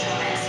special.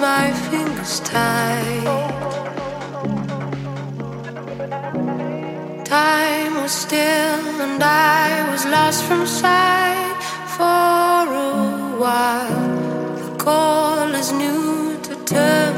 my fingers tight. Time was still, and I was lost from sight for a while. The call is new to turn.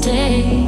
The